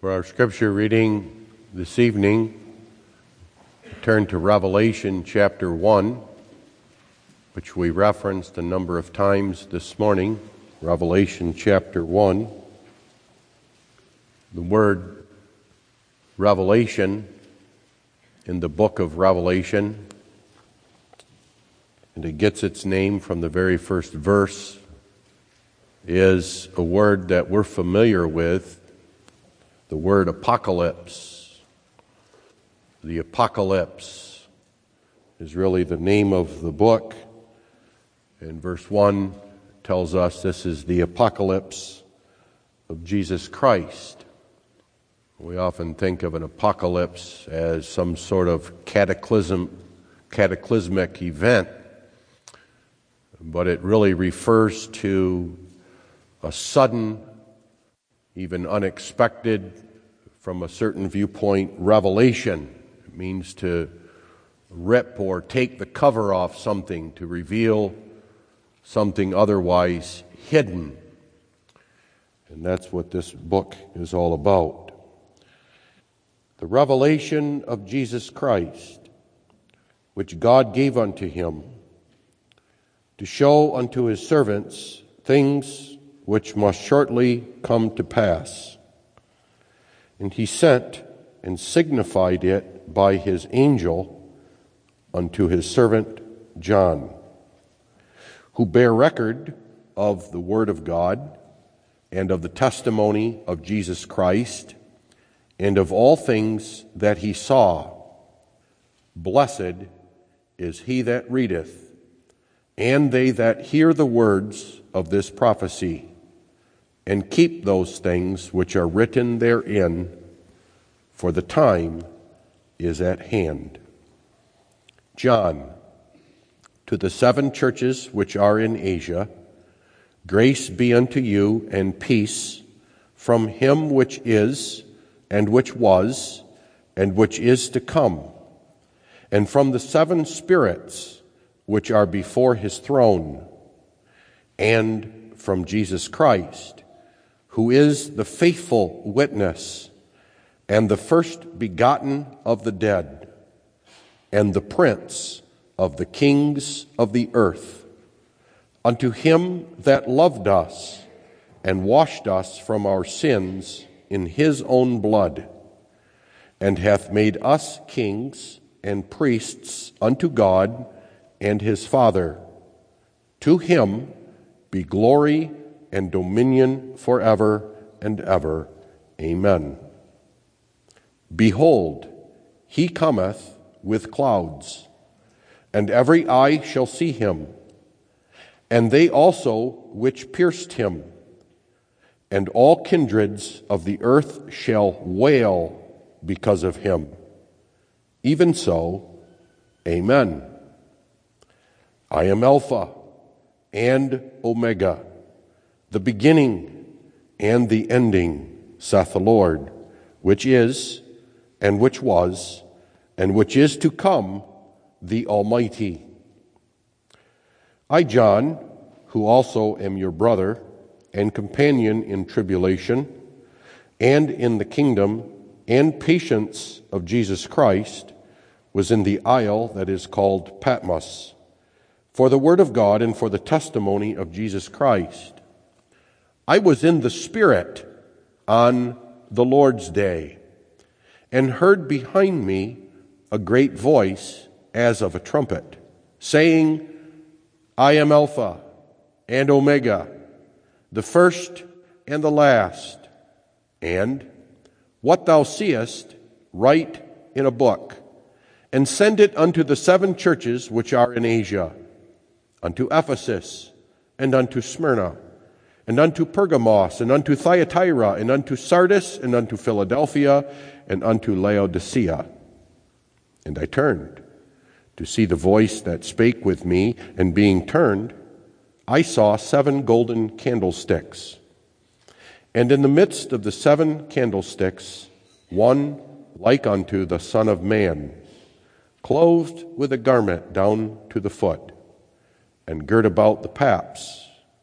For our scripture reading this evening, turn to Revelation chapter 1, which we referenced a number of times this morning. Revelation chapter 1. The word revelation in the book of Revelation, and it gets its name from the very first verse, is a word that we're familiar with the word apocalypse. The apocalypse is really the name of the book. And verse 1 tells us this is the apocalypse of Jesus Christ. We often think of an apocalypse as some sort of cataclysm, cataclysmic event, but it really refers to a sudden even unexpected from a certain viewpoint revelation. It means to rip or take the cover off something, to reveal something otherwise hidden. And that's what this book is all about. The revelation of Jesus Christ, which God gave unto him, to show unto his servants things which must shortly come to pass. And he sent and signified it by his angel unto his servant John, who bare record of the Word of God and of the testimony of Jesus Christ and of all things that he saw. Blessed is he that readeth, and they that hear the words of this prophecy and keep those things which are written therein, for the time is at hand. John, to the seven churches which are in Asia, grace be unto you and peace from him which is, and which was, and which is to come, and from the seven spirits which are before his throne, and from Jesus Christ who is the faithful witness and the first begotten of the dead and the prince of the kings of the earth, unto him that loved us and washed us from our sins in his own blood, and hath made us kings and priests unto God and his Father. To him be glory and dominion forever and ever. Amen. Behold, he cometh with clouds, and every eye shall see him, and they also which pierced him, and all kindreds of the earth shall wail because of him. Even so, Amen. I am Alpha and Omega the beginning and the ending, saith the Lord, which is, and which was, and which is to come, the Almighty. I, John, who also am your brother and companion in tribulation and in the kingdom and patience of Jesus Christ, was in the isle that is called Patmos, for the word of God and for the testimony of Jesus Christ. I was in the Spirit on the Lord's day and heard behind me a great voice as of a trumpet, saying, I am Alpha and Omega, the first and the last. And what thou seest, write in a book, and send it unto the seven churches which are in Asia, unto Ephesus, and unto Smyrna and unto Pergamos, and unto Thyatira, and unto Sardis, and unto Philadelphia, and unto Laodicea. And I turned to see the voice that spake with me, and being turned, I saw seven golden candlesticks. And in the midst of the seven candlesticks, one like unto the Son of Man, clothed with a garment down to the foot, and girt about the paps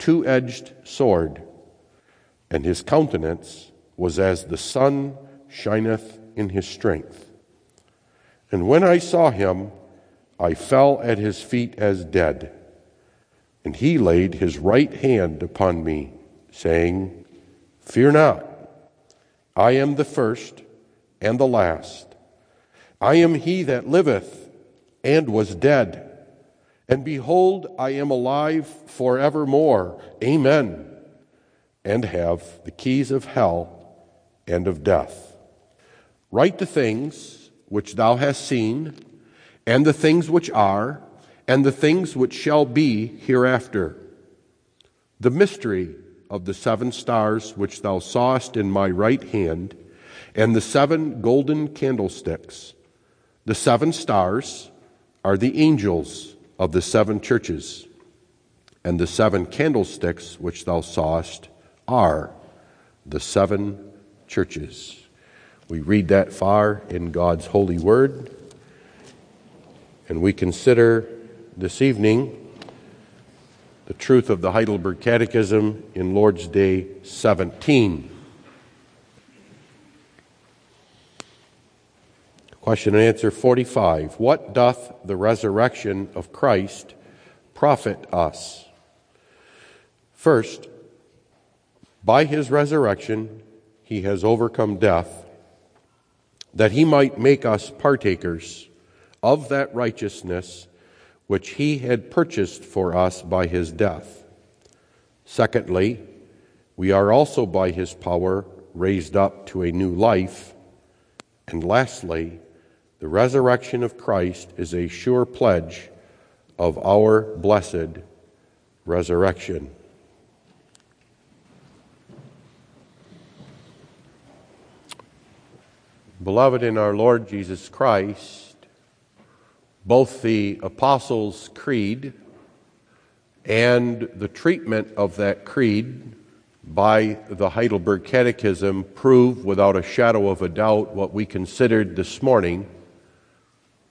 two edged sword, and his countenance was as the sun shineth in his strength. And when I saw him, I fell at his feet as dead. And he laid his right hand upon me, saying, Fear not, I am the first and the last. I am he that liveth and was dead. And behold, I am alive forevermore. Amen. And have the keys of hell and of death. Write the things which thou hast seen, and the things which are, and the things which shall be hereafter. The mystery of the seven stars which thou sawest in my right hand, and the seven golden candlesticks. The seven stars are the angels of the seven churches, and the seven candlesticks which thou sawest are the seven churches. We read that far in God's holy word, and we consider this evening the truth of the Heidelberg Catechism in Lord's Day 17. Question and answer 45. What doth the resurrection of Christ profit us? First, by his resurrection, he has overcome death, that he might make us partakers of that righteousness which he had purchased for us by his death. Secondly, we are also by his power raised up to a new life. And lastly, the resurrection of Christ is a sure pledge of our blessed resurrection. Beloved in our Lord Jesus Christ, both the Apostles' Creed and the treatment of that creed by the Heidelberg Catechism prove without a shadow of a doubt what we considered this morning,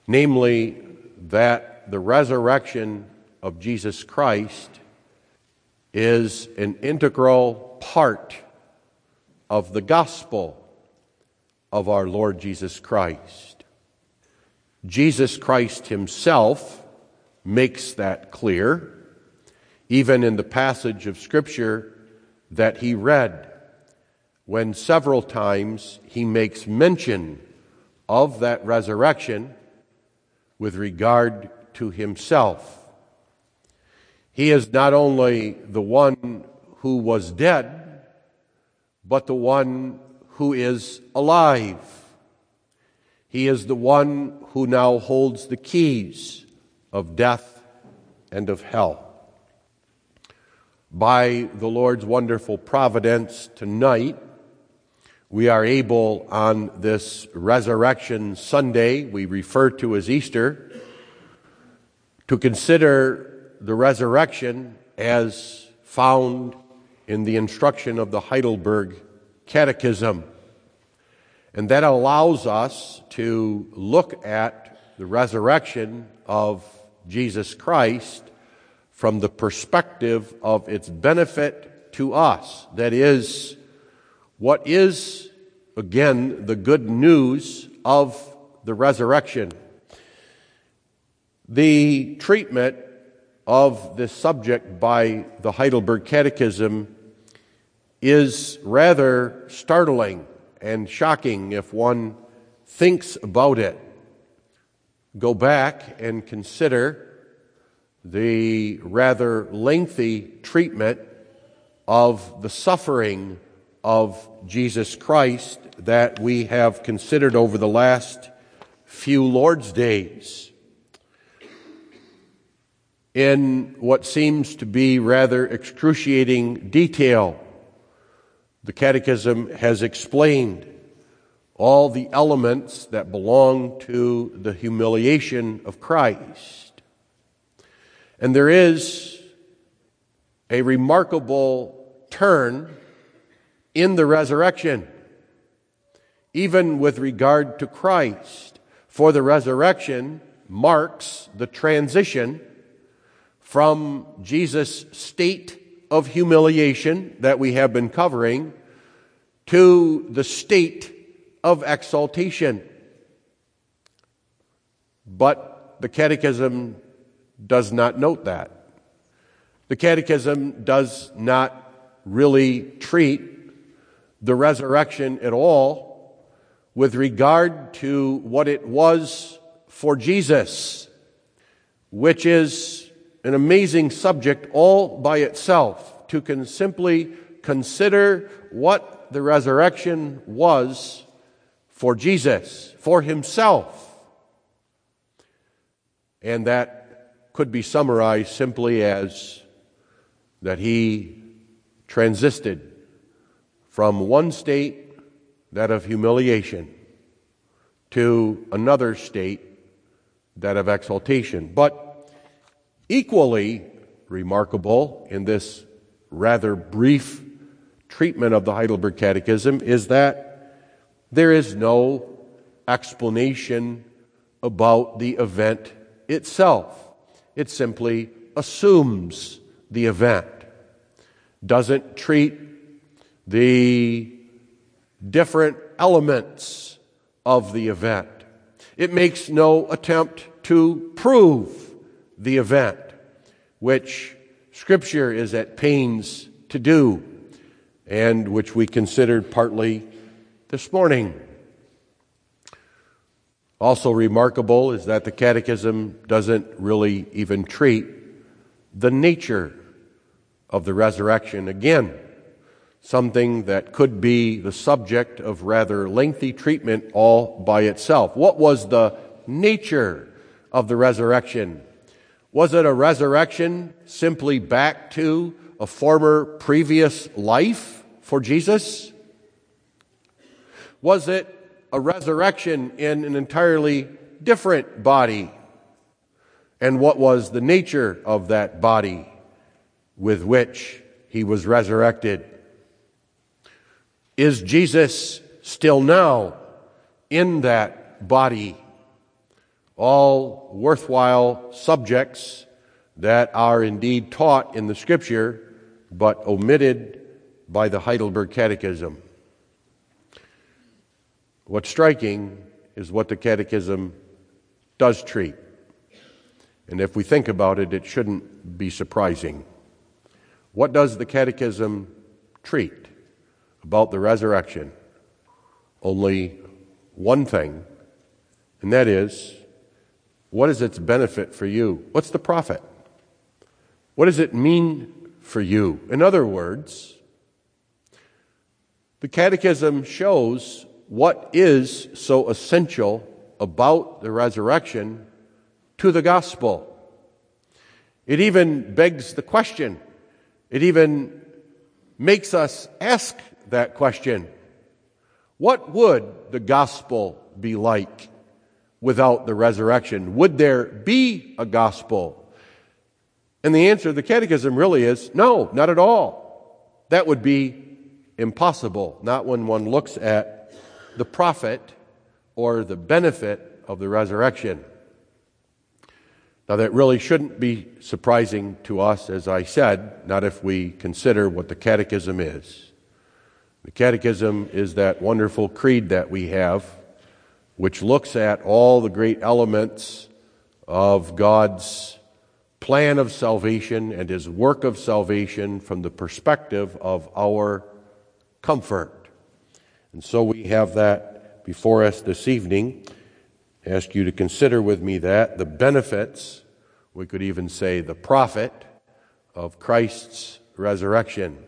namely that the resurrection of Jesus Christ is an integral part of the gospel of our Lord Jesus Christ. Jesus Christ himself makes that clear, even in the passage of Scripture that he read, when several times he makes mention of that resurrection with regard to himself. He is not only the one who was dead, but the one who is alive. He is the one who now holds the keys of death and of hell. By the Lord's wonderful providence tonight, we are able on this Resurrection Sunday, we refer to as Easter, to consider the resurrection as found in the instruction of the Heidelberg Catechism. And that allows us to look at the resurrection of Jesus Christ from the perspective of its benefit to us. That is, what is, again, the good news of the resurrection? The treatment of this subject by the Heidelberg Catechism is rather startling and shocking if one thinks about it. Go back and consider the rather lengthy treatment of the suffering of Jesus Christ that we have considered over the last few Lord's days. In what seems to be rather excruciating detail, the Catechism has explained all the elements that belong to the humiliation of Christ. And there is a remarkable turn in the resurrection, even with regard to Christ. For the resurrection marks the transition from Jesus' state of humiliation that we have been covering to the state of exaltation. But the Catechism does not note that. The Catechism does not really treat the resurrection at all with regard to what it was for Jesus, which is an amazing subject all by itself to can simply consider what the resurrection was for Jesus, for himself. And that could be summarized simply as that he transisted from one state, that of humiliation, to another state, that of exaltation. But equally remarkable in this rather brief treatment of the Heidelberg Catechism is that there is no explanation about the event itself. It simply assumes the event, doesn't treat the different elements of the event. It makes no attempt to prove the event, which Scripture is at pains to do and which we considered partly this morning. Also remarkable is that the Catechism doesn't really even treat the nature of the resurrection. Again, something that could be the subject of rather lengthy treatment all by itself. What was the nature of the resurrection? Was it a resurrection simply back to a former previous life? for Jesus? Was it a resurrection in an entirely different body? And what was the nature of that body with which he was resurrected? Is Jesus still now in that body? All worthwhile subjects that are indeed taught in the scripture, but omitted by the Heidelberg Catechism. What's striking is what the Catechism does treat. And if we think about it, it shouldn't be surprising. What does the Catechism treat about the resurrection? Only one thing, and that is what is its benefit for you? What's the profit? What does it mean for you? In other words, the Catechism shows what is so essential about the resurrection to the gospel. It even begs the question, it even makes us ask that question What would the gospel be like without the resurrection? Would there be a gospel? And the answer to the Catechism really is no, not at all. That would be impossible, not when one looks at the profit or the benefit of the resurrection. Now, that really shouldn't be surprising to us, as I said, not if we consider what the Catechism is. The Catechism is that wonderful creed that we have, which looks at all the great elements of God's plan of salvation and His work of salvation from the perspective of our comfort. And so we have that before us this evening. I ask you to consider with me that the benefits, we could even say the profit of Christ's resurrection.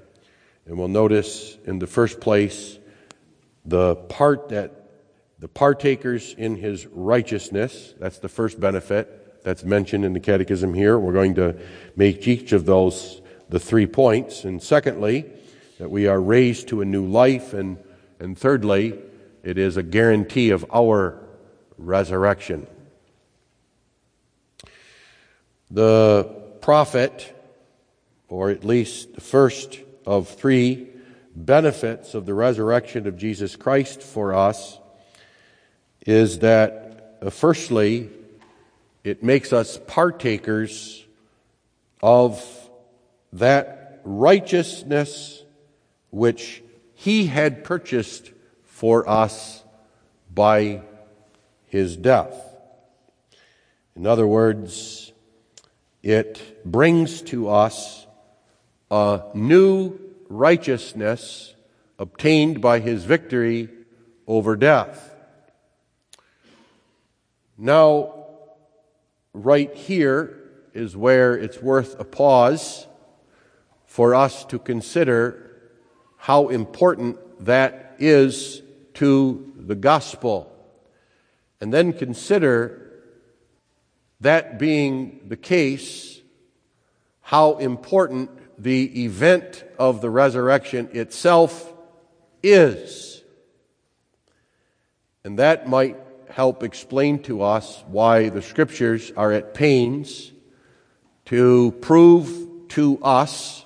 And we'll notice in the first place the part that the partakers in his righteousness, that's the first benefit that's mentioned in the catechism here. We're going to make each of those the three points. And secondly, that we are raised to a new life, and, and thirdly, it is a guarantee of our resurrection. The profit, or at least the first of three benefits of the resurrection of Jesus Christ for us, is that, uh, firstly, it makes us partakers of that righteousness which He had purchased for us by His death. In other words, it brings to us a new righteousness obtained by his victory over death. Now, right here is where it's worth a pause for us to consider how important that is to the gospel. And then consider that being the case, how important the event of the resurrection itself is. And that might help explain to us why the scriptures are at pains to prove to us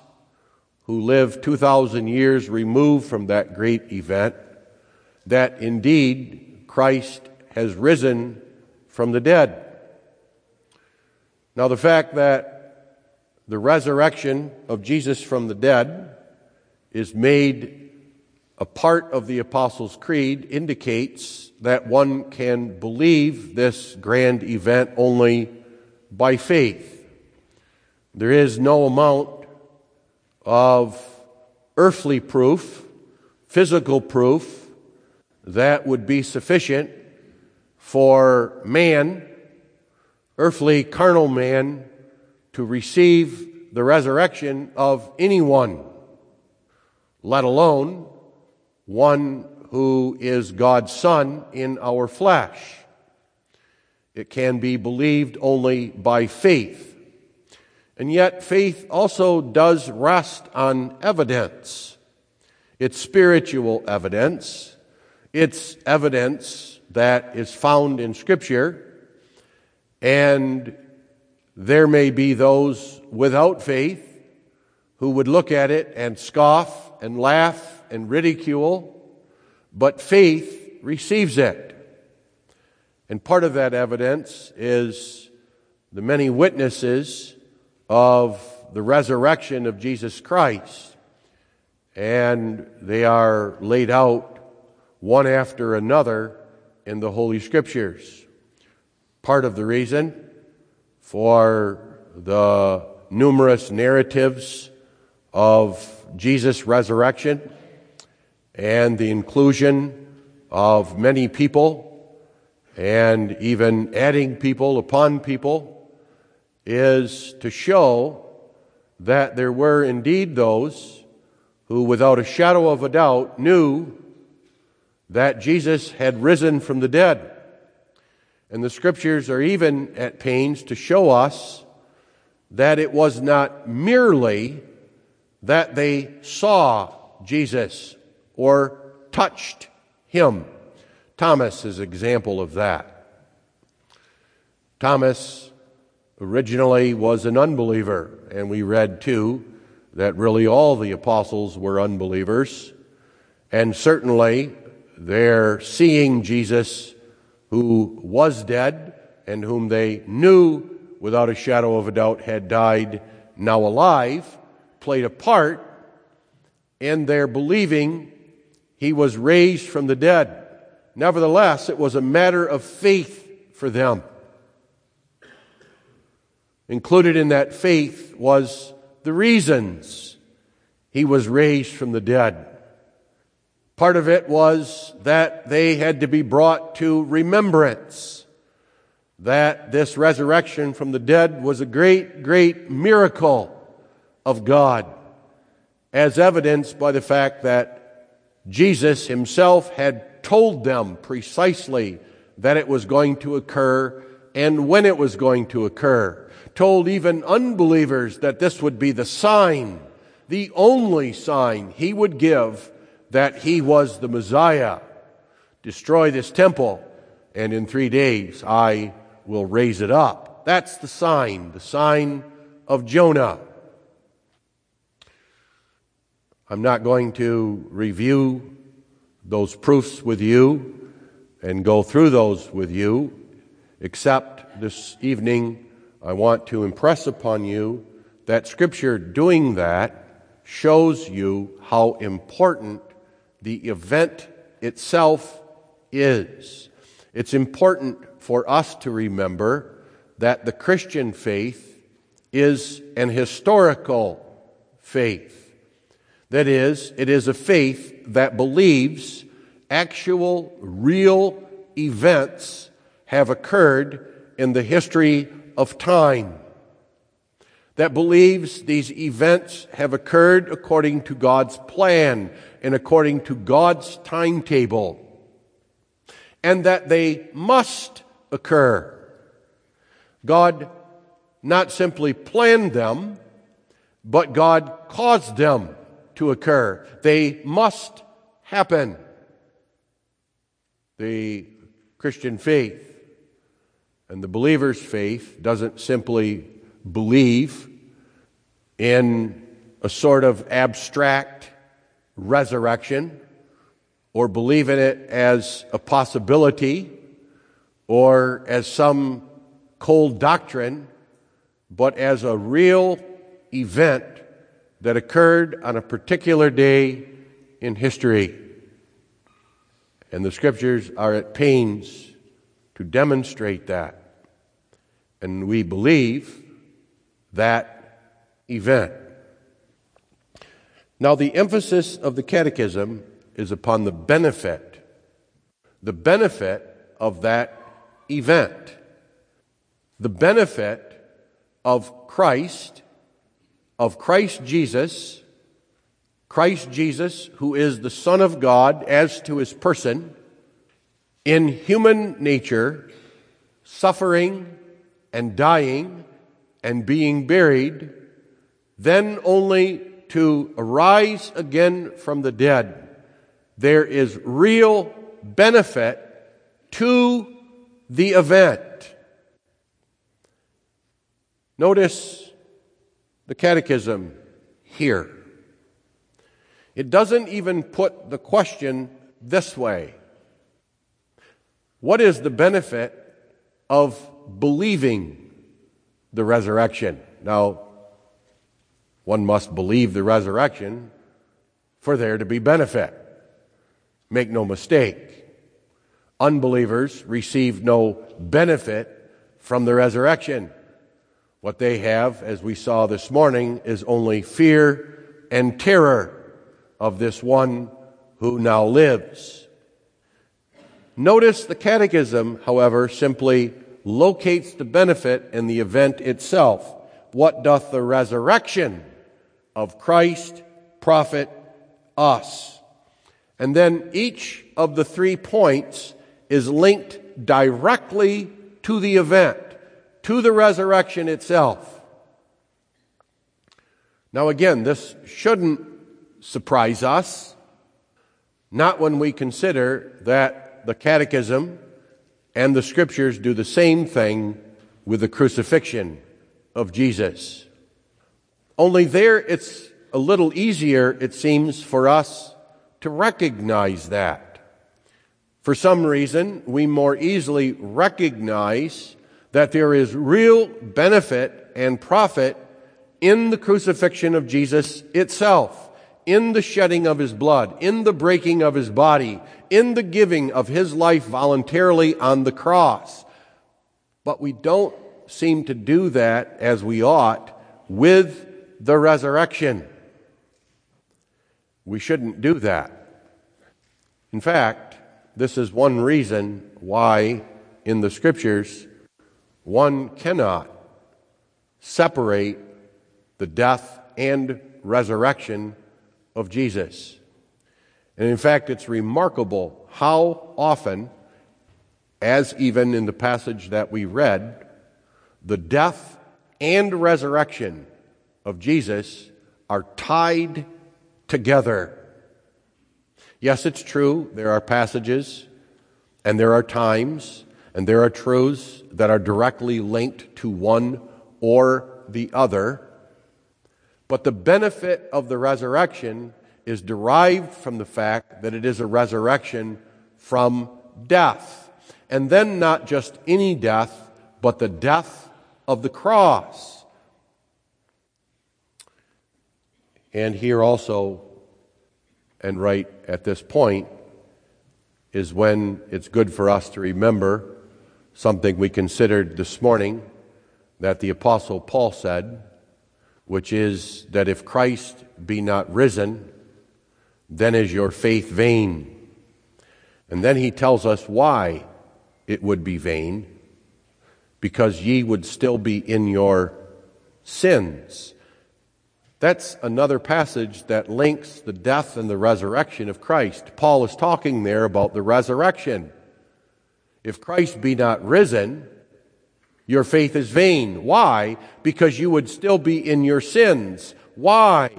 who live 2,000 years removed from that great event that indeed Christ has risen from the dead. Now, the fact that the resurrection of Jesus from the dead is made a part of the Apostles' Creed indicates that one can believe this grand event only by faith. There is no amount of earthly proof, physical proof, that would be sufficient for man earthly, carnal man to receive the resurrection of anyone, let alone one who is God's Son in our flesh. It can be believed only by faith. And yet, faith also does rest on evidence. It's spiritual evidence. It's evidence that is found in Scripture and there may be those without faith who would look at it and scoff and laugh and ridicule, but faith receives it. And part of that evidence is the many witnesses of the resurrection of Jesus Christ. And they are laid out one after another in the Holy Scriptures part of the reason for the numerous narratives of Jesus' resurrection and the inclusion of many people and even adding people upon people is to show that there were indeed those who, without a shadow of a doubt, knew that Jesus had risen from the dead. And the scriptures are even at pains to show us that it was not merely that they saw Jesus or touched him. Thomas is an example of that. Thomas originally was an unbeliever, and we read too that really all the apostles were unbelievers. And certainly their seeing Jesus who was dead and whom they knew without a shadow of a doubt had died, now alive, played a part in their believing he was raised from the dead. Nevertheless, it was a matter of faith for them. Included in that faith was the reasons he was raised from the dead. Part of it was that they had to be brought to remembrance that this resurrection from the dead was a great, great miracle of God, as evidenced by the fact that Jesus himself had told them precisely that it was going to occur and when it was going to occur. Told even unbelievers that this would be the sign, the only sign he would give that he was the Messiah, destroy this temple, and in three days I will raise it up. That's the sign, the sign of Jonah. I'm not going to review those proofs with you and go through those with you, except this evening I want to impress upon you that Scripture doing that shows you how important the event itself is. It's important for us to remember that the Christian faith is an historical faith. That is, it is a faith that believes actual, real events have occurred in the history of time. That believes these events have occurred according to God's plan and according to God's timetable. And that they must occur. God not simply planned them, but God caused them to occur. They must happen. The Christian faith and the believer's faith doesn't simply believe in a sort of abstract resurrection or believe in it as a possibility or as some cold doctrine, but as a real event that occurred on a particular day in history. And the scriptures are at pains to demonstrate that. And we believe that event. Now, the emphasis of the Catechism is upon the benefit, the benefit of that event, the benefit of Christ of Christ Jesus, Christ Jesus, who is the Son of God as to his person, in human nature, suffering and dying and being buried, then only to arise again from the dead. There is real benefit to the event. Notice the Catechism here. It doesn't even put the question this way What is the benefit of believing the resurrection? Now, one must believe the resurrection for there to be benefit. Make no mistake. Unbelievers receive no benefit from the resurrection. What they have, as we saw this morning, is only fear and terror of this one who now lives. Notice the Catechism, however, simply locates the benefit in the event itself. What doth the resurrection of Christ profit us? And then each of the three points is linked directly to the event to the resurrection itself. Now, again, this shouldn't surprise us, not when we consider that the Catechism and the Scriptures do the same thing with the crucifixion of Jesus. Only there it's a little easier, it seems, for us to recognize that. For some reason, we more easily recognize that there is real benefit and profit in the crucifixion of Jesus itself, in the shedding of his blood, in the breaking of his body, in the giving of his life voluntarily on the cross. But we don't seem to do that as we ought with the resurrection. We shouldn't do that. In fact, this is one reason why in the scriptures one cannot separate the death and resurrection of Jesus. And in fact, it's remarkable how often, as even in the passage that we read, the death and resurrection of Jesus are tied together. Yes, it's true, there are passages And there are times and there are truths that are directly linked to one or the other. But the benefit of the resurrection is derived from the fact that it is a resurrection from death. And then not just any death, but the death of the cross. And here also, and right at this point, is when it's good for us to remember something we considered this morning that the Apostle Paul said, which is that if Christ be not risen, then is your faith vain. And then he tells us why it would be vain because ye would still be in your sins. That's another passage that links the death and the resurrection of Christ. Paul is talking there about the resurrection. If Christ be not risen, your faith is vain. Why? Because you would still be in your sins. Why?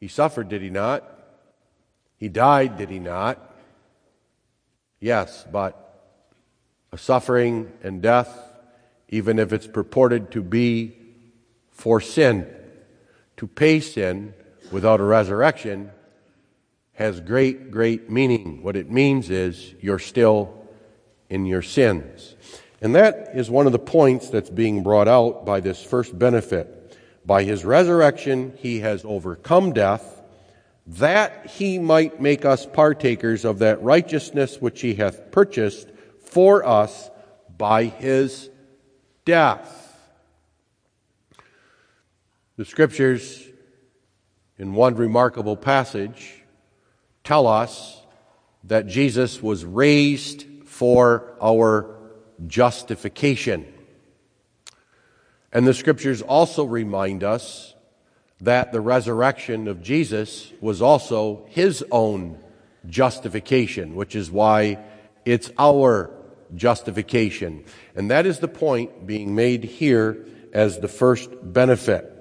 He suffered, did he not? He died, did he not? Yes, but a suffering and death, even if it's purported to be for sin, to pay sin without a resurrection, has great, great meaning. What it means is you're still in your sins. And that is one of the points that's being brought out by this first benefit. By his resurrection, he has overcome death, that he might make us partakers of that righteousness which he hath purchased for us by his death. The scriptures, in one remarkable passage, tell us that Jesus was raised for our justification. And the scriptures also remind us that the resurrection of Jesus was also his own justification, which is why it's our justification. And that is the point being made here as the first benefit.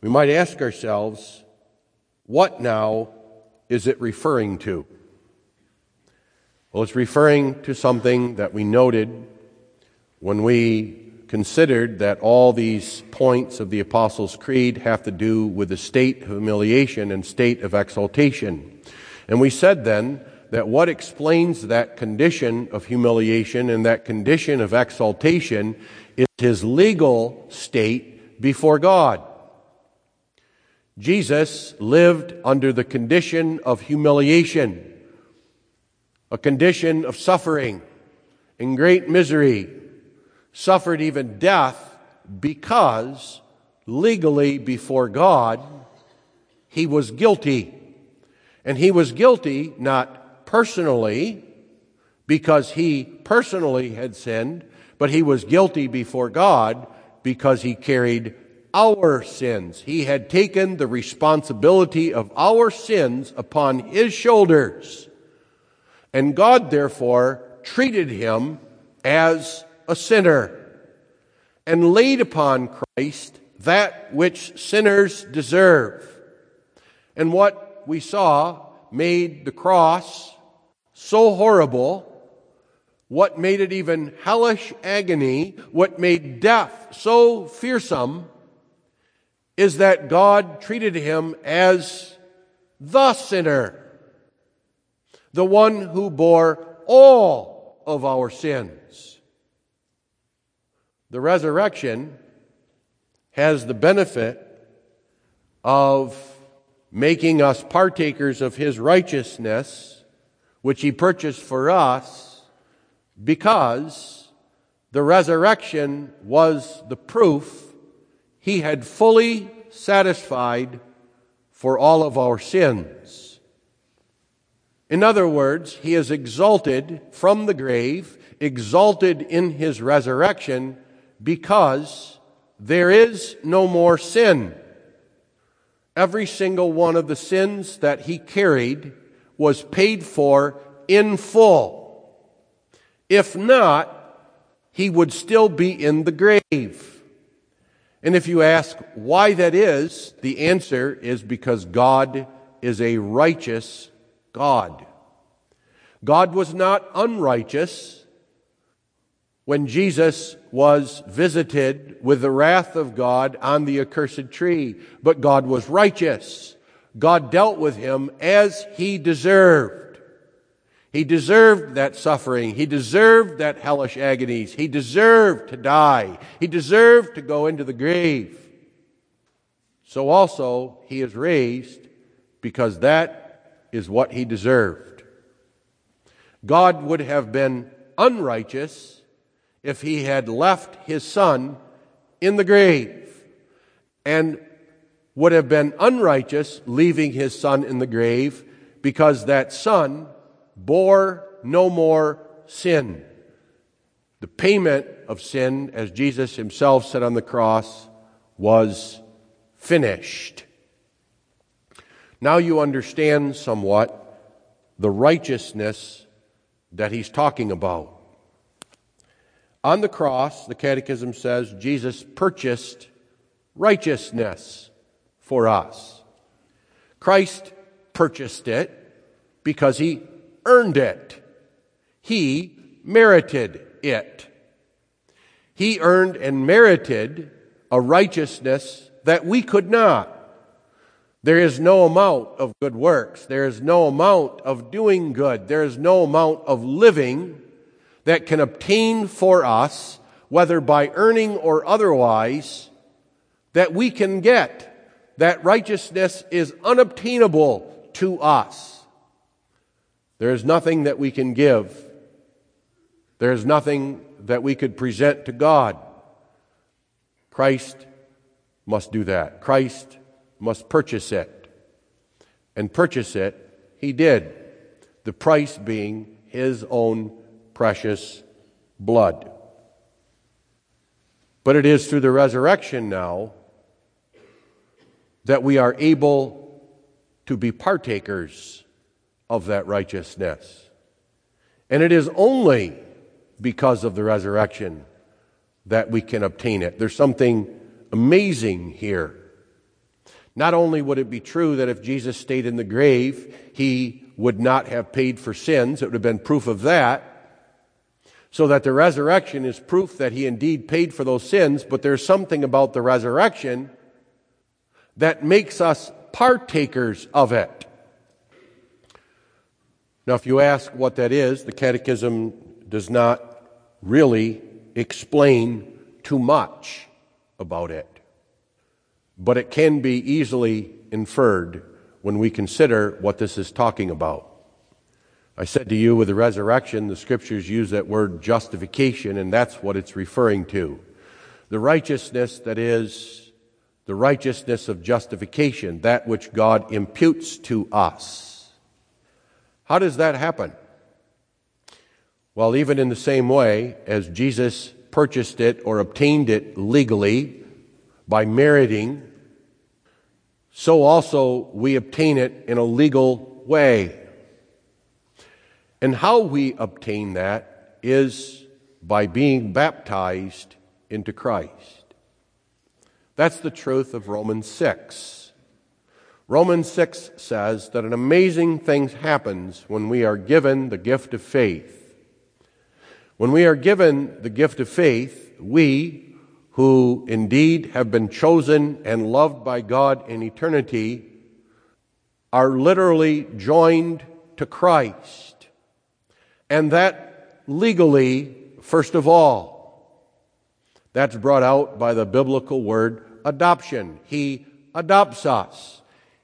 We might ask ourselves, what now is it referring to? Well, it's referring to something that we noted when we considered that all these points of the Apostles' Creed have to do with the state of humiliation and state of exaltation. And we said then that what explains that condition of humiliation and that condition of exaltation is his legal state before God. Jesus lived under the condition of humiliation, a condition of suffering and great misery, suffered even death because legally before God, he was guilty. And he was guilty not personally because he personally had sinned, but he was guilty before God because he carried our sins. He had taken the responsibility of our sins upon his shoulders. And God, therefore, treated him as a sinner and laid upon Christ that which sinners deserve. And what we saw made the cross so horrible, what made it even hellish agony, what made death so fearsome, is that God treated him as the sinner, the one who bore all of our sins. The resurrection has the benefit of making us partakers of his righteousness, which he purchased for us, because the resurrection was the proof he had fully satisfied for all of our sins. In other words, he is exalted from the grave, exalted in his resurrection, because there is no more sin. Every single one of the sins that he carried was paid for in full. If not, he would still be in the grave. And if you ask why that is, the answer is because God is a righteous God. God was not unrighteous when Jesus was visited with the wrath of God on the accursed tree, but God was righteous. God dealt with him as he deserved. He deserved that suffering. He deserved that hellish agonies. He deserved to die. He deserved to go into the grave. So also he is raised because that is what he deserved. God would have been unrighteous if he had left his son in the grave and would have been unrighteous leaving his son in the grave because that son bore no more sin. The payment of sin, as Jesus himself said on the cross, was finished. Now you understand somewhat the righteousness that he's talking about. On the cross, the Catechism says Jesus purchased righteousness for us. Christ purchased it because he earned it. He merited it. He earned and merited a righteousness that we could not. There is no amount of good works. There is no amount of doing good. There is no amount of living that can obtain for us, whether by earning or otherwise, that we can get. That righteousness is unobtainable to us. There is nothing that we can give. There is nothing that we could present to God. Christ must do that. Christ must purchase it. And purchase it, he did. The price being his own precious blood. But it is through the resurrection now that we are able to be partakers of that righteousness. And it is only because of the resurrection that we can obtain it. There's something amazing here. Not only would it be true that if Jesus stayed in the grave, he would not have paid for sins, it would have been proof of that. So that the resurrection is proof that he indeed paid for those sins, but there's something about the resurrection that makes us partakers of it. Now, if you ask what that is, the Catechism does not really explain too much about it but it can be easily inferred when we consider what this is talking about. I said to you with the resurrection, the scriptures use that word justification, and that's what it's referring to. The righteousness that is the righteousness of justification, that which God imputes to us. How does that happen? Well, even in the same way as Jesus purchased it or obtained it legally by meriting so also we obtain it in a legal way. And how we obtain that is by being baptized into Christ. That's the truth of Romans 6. Romans 6 says that an amazing thing happens when we are given the gift of faith. When we are given the gift of faith, we, who indeed have been chosen and loved by God in eternity are literally joined to Christ. And that legally, first of all, that's brought out by the biblical word adoption. He adopts us.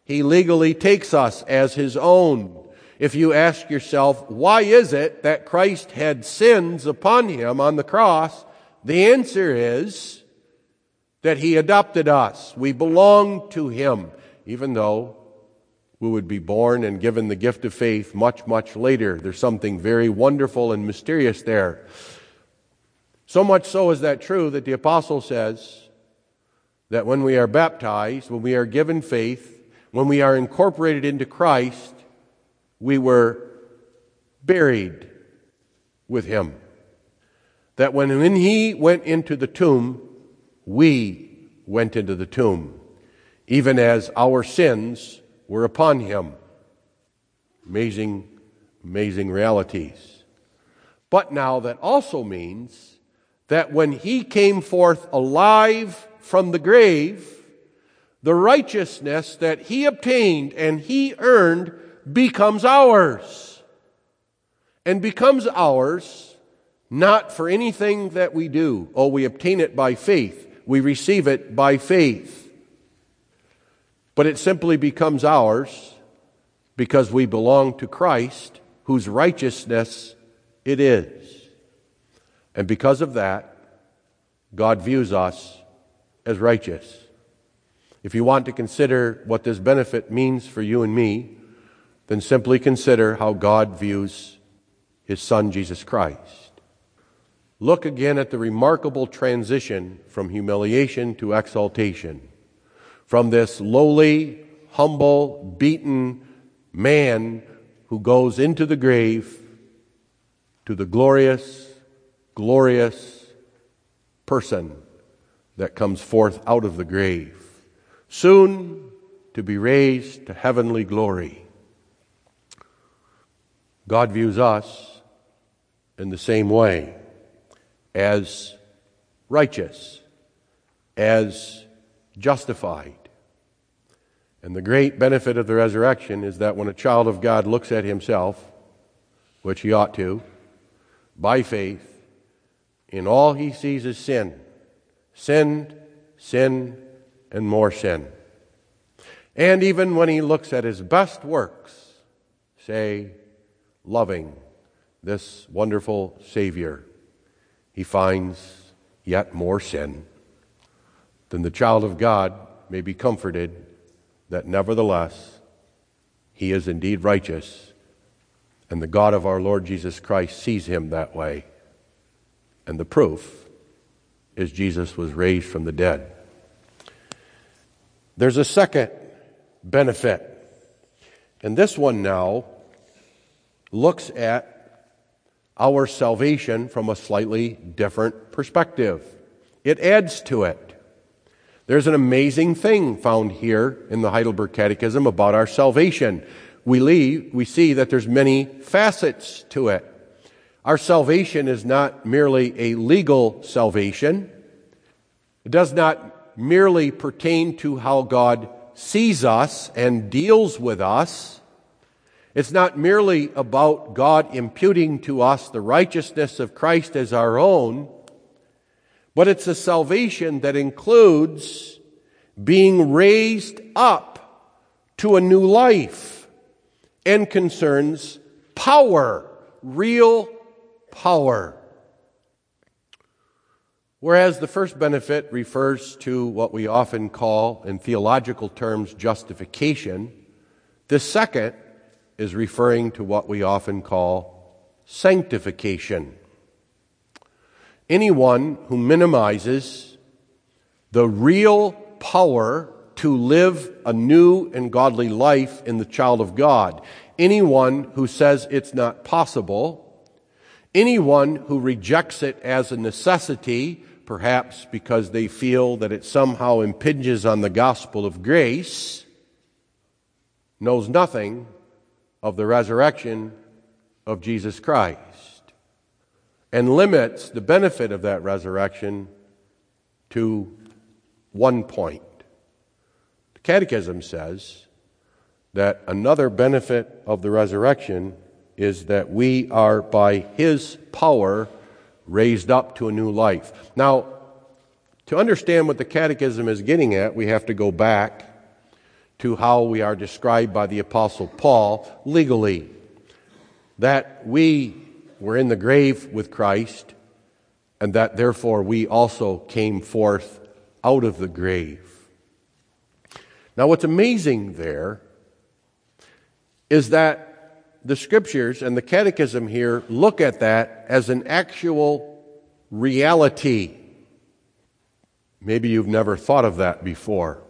He legally takes us as his own. If you ask yourself, why is it that Christ had sins upon him on the cross? The answer is that He adopted us. We belong to Him, even though we would be born and given the gift of faith much, much later. There's something very wonderful and mysterious there. So much so is that true that the apostle says that when we are baptized, when we are given faith, when we are incorporated into Christ, we were buried with him. That when, when he went into the tomb, we went into the tomb, even as our sins were upon him. Amazing, Amazing realities. But now that also means that when he came forth alive from the grave, the righteousness that he obtained and he earned becomes ours. And becomes ours not for anything that we do. Oh, we obtain it by faith. We receive it by faith. But it simply becomes ours because we belong to Christ, whose righteousness it is. And because of that, God views us as righteous. If you want to consider what this benefit means for you and me, then simply consider how God views his Son, Jesus Christ. Look again at the remarkable transition from humiliation to exaltation. From this lowly, humble, beaten man who goes into the grave to the glorious, glorious person that comes forth out of the grave, soon to be raised to heavenly glory. God views us in the same way as righteous, as justified. And the great benefit of the resurrection is that when a child of God looks at himself, which he ought to, by faith, in all he sees is sin. Sin, sin, and more sin. And even when he looks at his best works, say, loving this wonderful Savior, he finds yet more sin. Then the child of God may be comforted that nevertheless he is indeed righteous, and the God of our Lord Jesus Christ sees him that way. And the proof is Jesus was raised from the dead. There's a second benefit. And this one now looks at our salvation from a slightly different perspective. It adds to it. There's an amazing thing found here in the Heidelberg Catechism about our salvation. We, leave, we see that there's many facets to it. Our salvation is not merely a legal salvation. It does not merely pertain to how God sees us and deals with us. It's not merely about God imputing to us the righteousness of Christ as our own, but it's a salvation that includes being raised up to a new life and concerns power, real power. Whereas the first benefit refers to what we often call, in theological terms, justification, the second is referring to what we often call sanctification. Anyone who minimizes the real power to live a new and godly life in the child of God, anyone who says it's not possible, anyone who rejects it as a necessity, perhaps because they feel that it somehow impinges on the gospel of grace, knows nothing of the resurrection of Jesus Christ and limits the benefit of that resurrection to one point. The Catechism says that another benefit of the resurrection is that we are by His power raised up to a new life. Now, to understand what the Catechism is getting at, we have to go back to how we are described by the Apostle Paul legally. That we were in the grave with Christ, and that therefore we also came forth out of the grave. Now, what's amazing there is that the scriptures and the catechism here look at that as an actual reality. Maybe you've never thought of that before.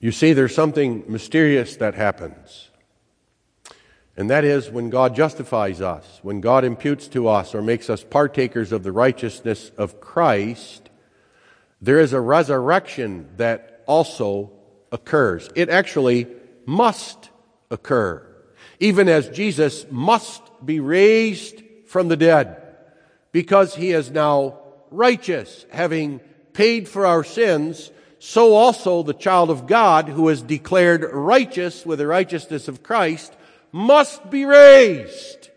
You see, there's something mysterious that happens. And that is when God justifies us, when God imputes to us or makes us partakers of the righteousness of Christ, there is a resurrection that also occurs. It actually must occur. Even as Jesus must be raised from the dead because he is now righteous, having paid for our sins, so also the child of God who is declared righteous with the righteousness of Christ must be raised.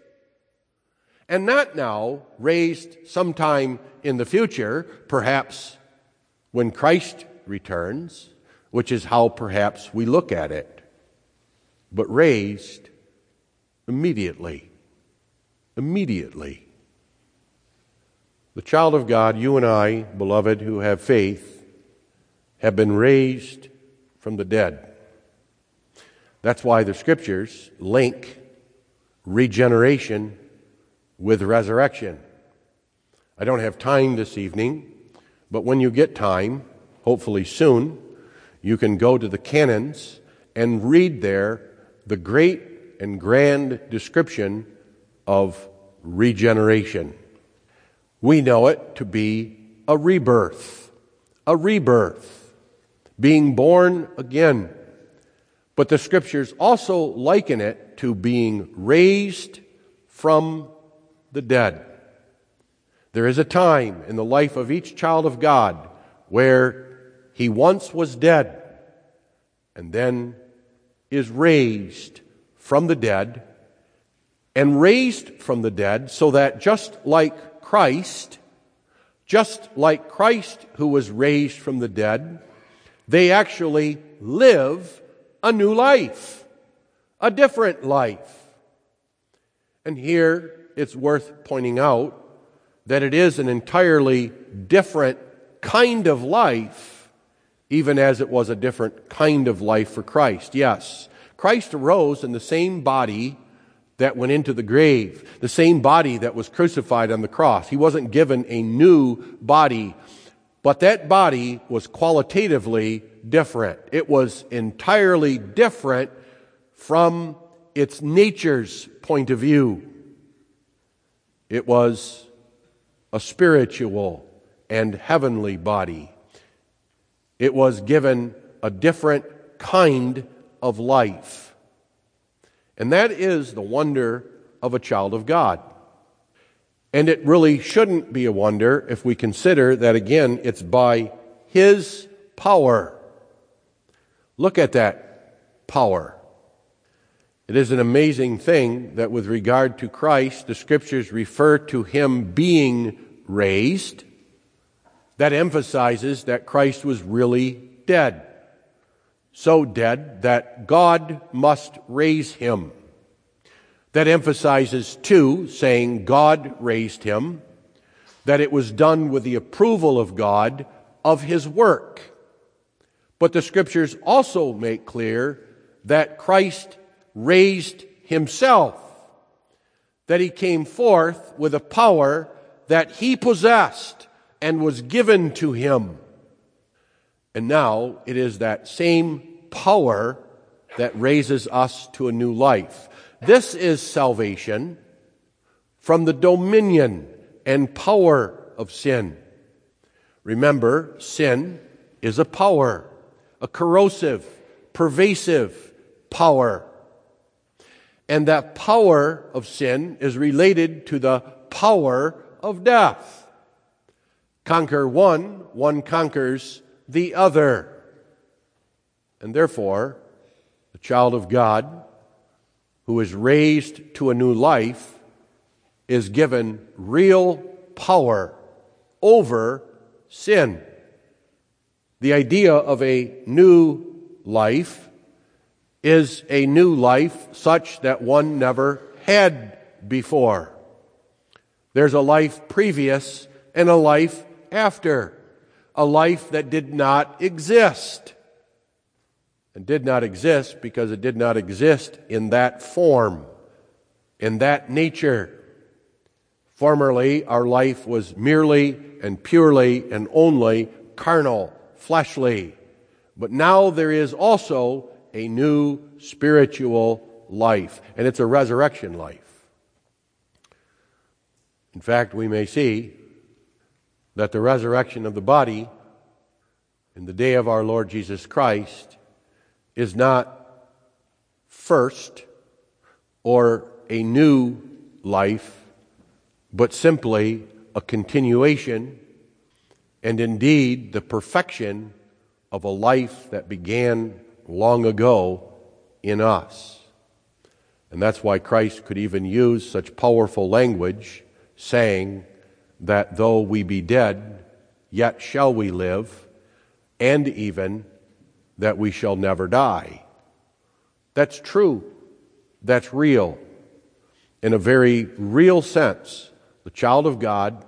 And not now, raised sometime in the future, perhaps when Christ returns, which is how perhaps we look at it, but raised immediately. Immediately. The child of God, you and I, beloved, who have faith, have been raised from the dead. That's why the scriptures link regeneration with resurrection. I don't have time this evening, but when you get time, hopefully soon, you can go to the canons and read there the great and grand description of regeneration. We know it to be a rebirth, a rebirth, being born again. But the scriptures also liken it to being raised from the dead. There is a time in the life of each child of God where he once was dead and then is raised from the dead and raised from the dead so that just like Christ, just like Christ who was raised from the dead, they actually live a new life, a different life. And here it's worth pointing out that it is an entirely different kind of life, even as it was a different kind of life for Christ. Yes, Christ arose in the same body that went into the grave, the same body that was crucified on the cross. He wasn't given a new body, but that body was qualitatively different. It was entirely different from its nature's point of view. It was a spiritual and heavenly body. It was given a different kind of life. And that is the wonder of a child of God. And it really shouldn't be a wonder if we consider that, again, it's by His power. Look at that power. It is an amazing thing that with regard to Christ, the scriptures refer to Him being raised. That emphasizes that Christ was really dead so dead that God must raise him. That emphasizes, too, saying God raised him, that it was done with the approval of God of his work. But the scriptures also make clear that Christ raised himself, that he came forth with a power that he possessed and was given to him. And now it is that same power that raises us to a new life. This is salvation from the dominion and power of sin. Remember, sin is a power, a corrosive, pervasive power. And that power of sin is related to the power of death. Conquer one, one conquers the other. And therefore, the child of God who is raised to a new life is given real power over sin. The idea of a new life is a new life such that one never had before. There's a life previous and a life after a life that did not exist. And did not exist because it did not exist in that form, in that nature. Formerly, our life was merely and purely and only carnal, fleshly. But now there is also a new spiritual life, and it's a resurrection life. In fact, we may see that the resurrection of the body in the day of our Lord Jesus Christ is not first, or a new life, but simply a continuation and indeed the perfection of a life that began long ago in us. And that's why Christ could even use such powerful language, saying that though we be dead, yet shall we live, and even that we shall never die. That's true. That's real. In a very real sense, the child of God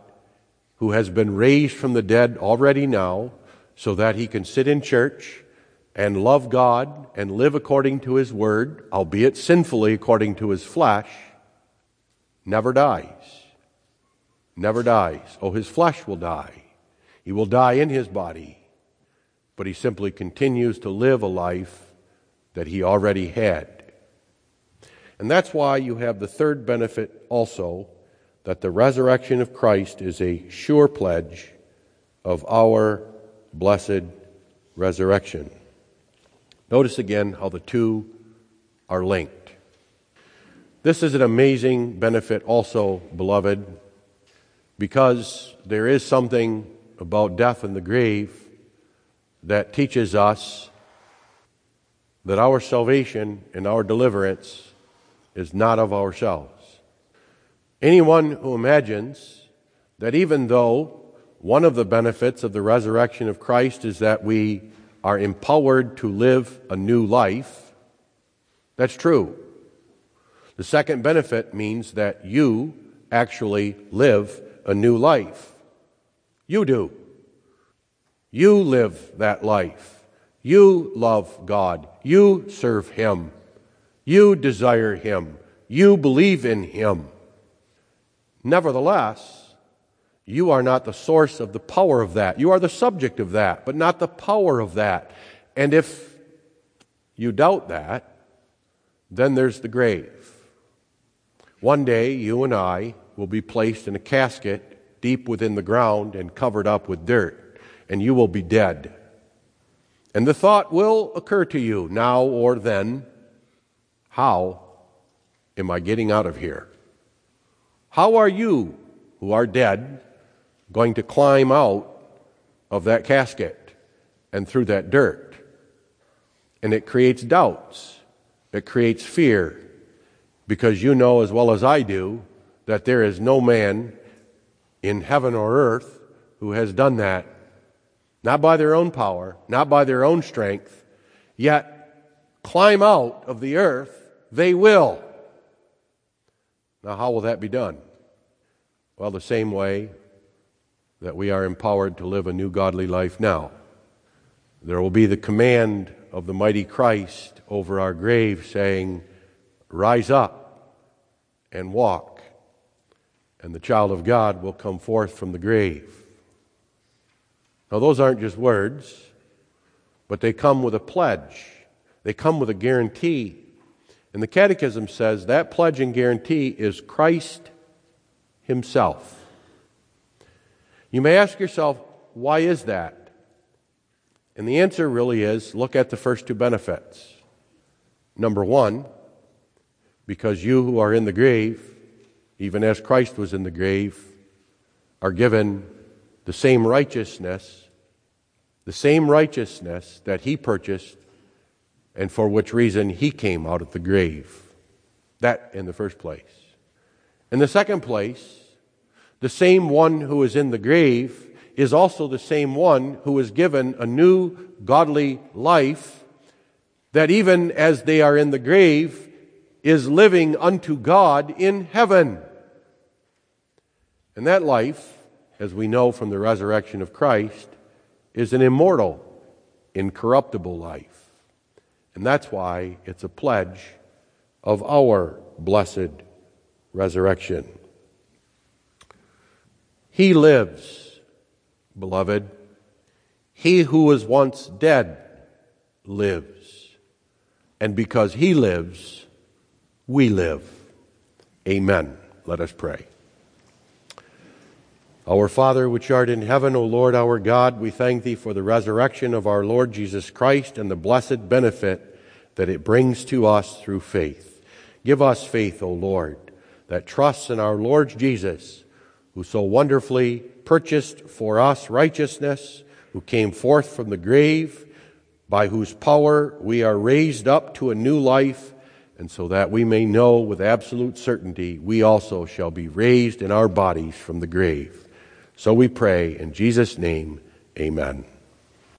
who has been raised from the dead already now, so that he can sit in church and love God and live according to his word, albeit sinfully according to his flesh, never dies. Never dies. Oh, his flesh will die. He will die in his body, but he simply continues to live a life that he already had. And that's why you have the third benefit also that the resurrection of Christ is a sure pledge of our blessed resurrection. Notice again how the two are linked. This is an amazing benefit, also, beloved, because there is something about death and the grave that teaches us that our salvation and our deliverance is not of ourselves. Anyone who imagines that even though one of the benefits of the resurrection of Christ is that we are empowered to live a new life, that's true. The second benefit means that you actually live a new life. You do. You live that life. You love God. You serve Him. You desire Him. You believe in Him. Nevertheless, you are not the source of the power of that. You are the subject of that, but not the power of that. And if you doubt that, then there's the grave. One day, you and I will be placed in a casket deep within the ground and covered up with dirt, and you will be dead. And the thought will occur to you now or then how am I getting out of here? How are you, who are dead, going to climb out of that casket and through that dirt? And it creates doubts, it creates fear, because you know as well as I do that there is no man in heaven or earth who has done that, not by their own power, not by their own strength, yet climb out of the earth they will. Now, how will that be done? Well, the same way that we are empowered to live a new godly life now. There will be the command of the mighty Christ over our grave saying, Rise up and walk. And the child of God will come forth from the grave. Now, those aren't just words, but they come with a pledge, they come with a guarantee. And the Catechism says that pledge and guarantee is Christ himself. You may ask yourself, why is that? And the answer really is look at the first two benefits. Number one, because you who are in the grave, even as Christ was in the grave, are given the same righteousness, the same righteousness that he purchased and for which reason he came out of the grave. That in the first place. In the second place, the same one who is in the grave is also the same one who is given a new godly life that even as they are in the grave is living unto God in heaven. And that life, as we know from the resurrection of Christ, is an immortal, incorruptible life. And that's why it's a pledge of our blessed resurrection. He lives, beloved. He who was once dead lives. And because he lives, we live. Amen. Let us pray. Our Father, which art in heaven, O Lord our God, we thank thee for the resurrection of our Lord Jesus Christ and the blessed benefit that it brings to us through faith. Give us faith, O Lord, that trusts in our Lord Jesus, who so wonderfully purchased for us righteousness, who came forth from the grave, by whose power we are raised up to a new life, and so that we may know with absolute certainty we also shall be raised in our bodies from the grave. So we pray in Jesus' name, amen.